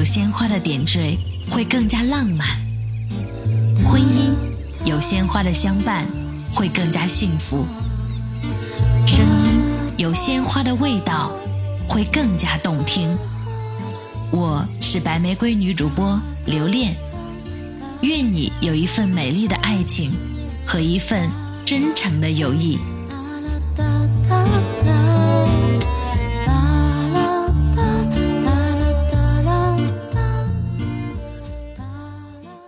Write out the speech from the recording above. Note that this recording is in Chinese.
有鲜花的点缀会更加浪漫。婚姻有鲜花的相伴会更加幸福。声音有鲜花的味道会更加动听。我是白玫瑰女主播刘恋。愿你有一份美丽的爱情和一份真诚的友谊。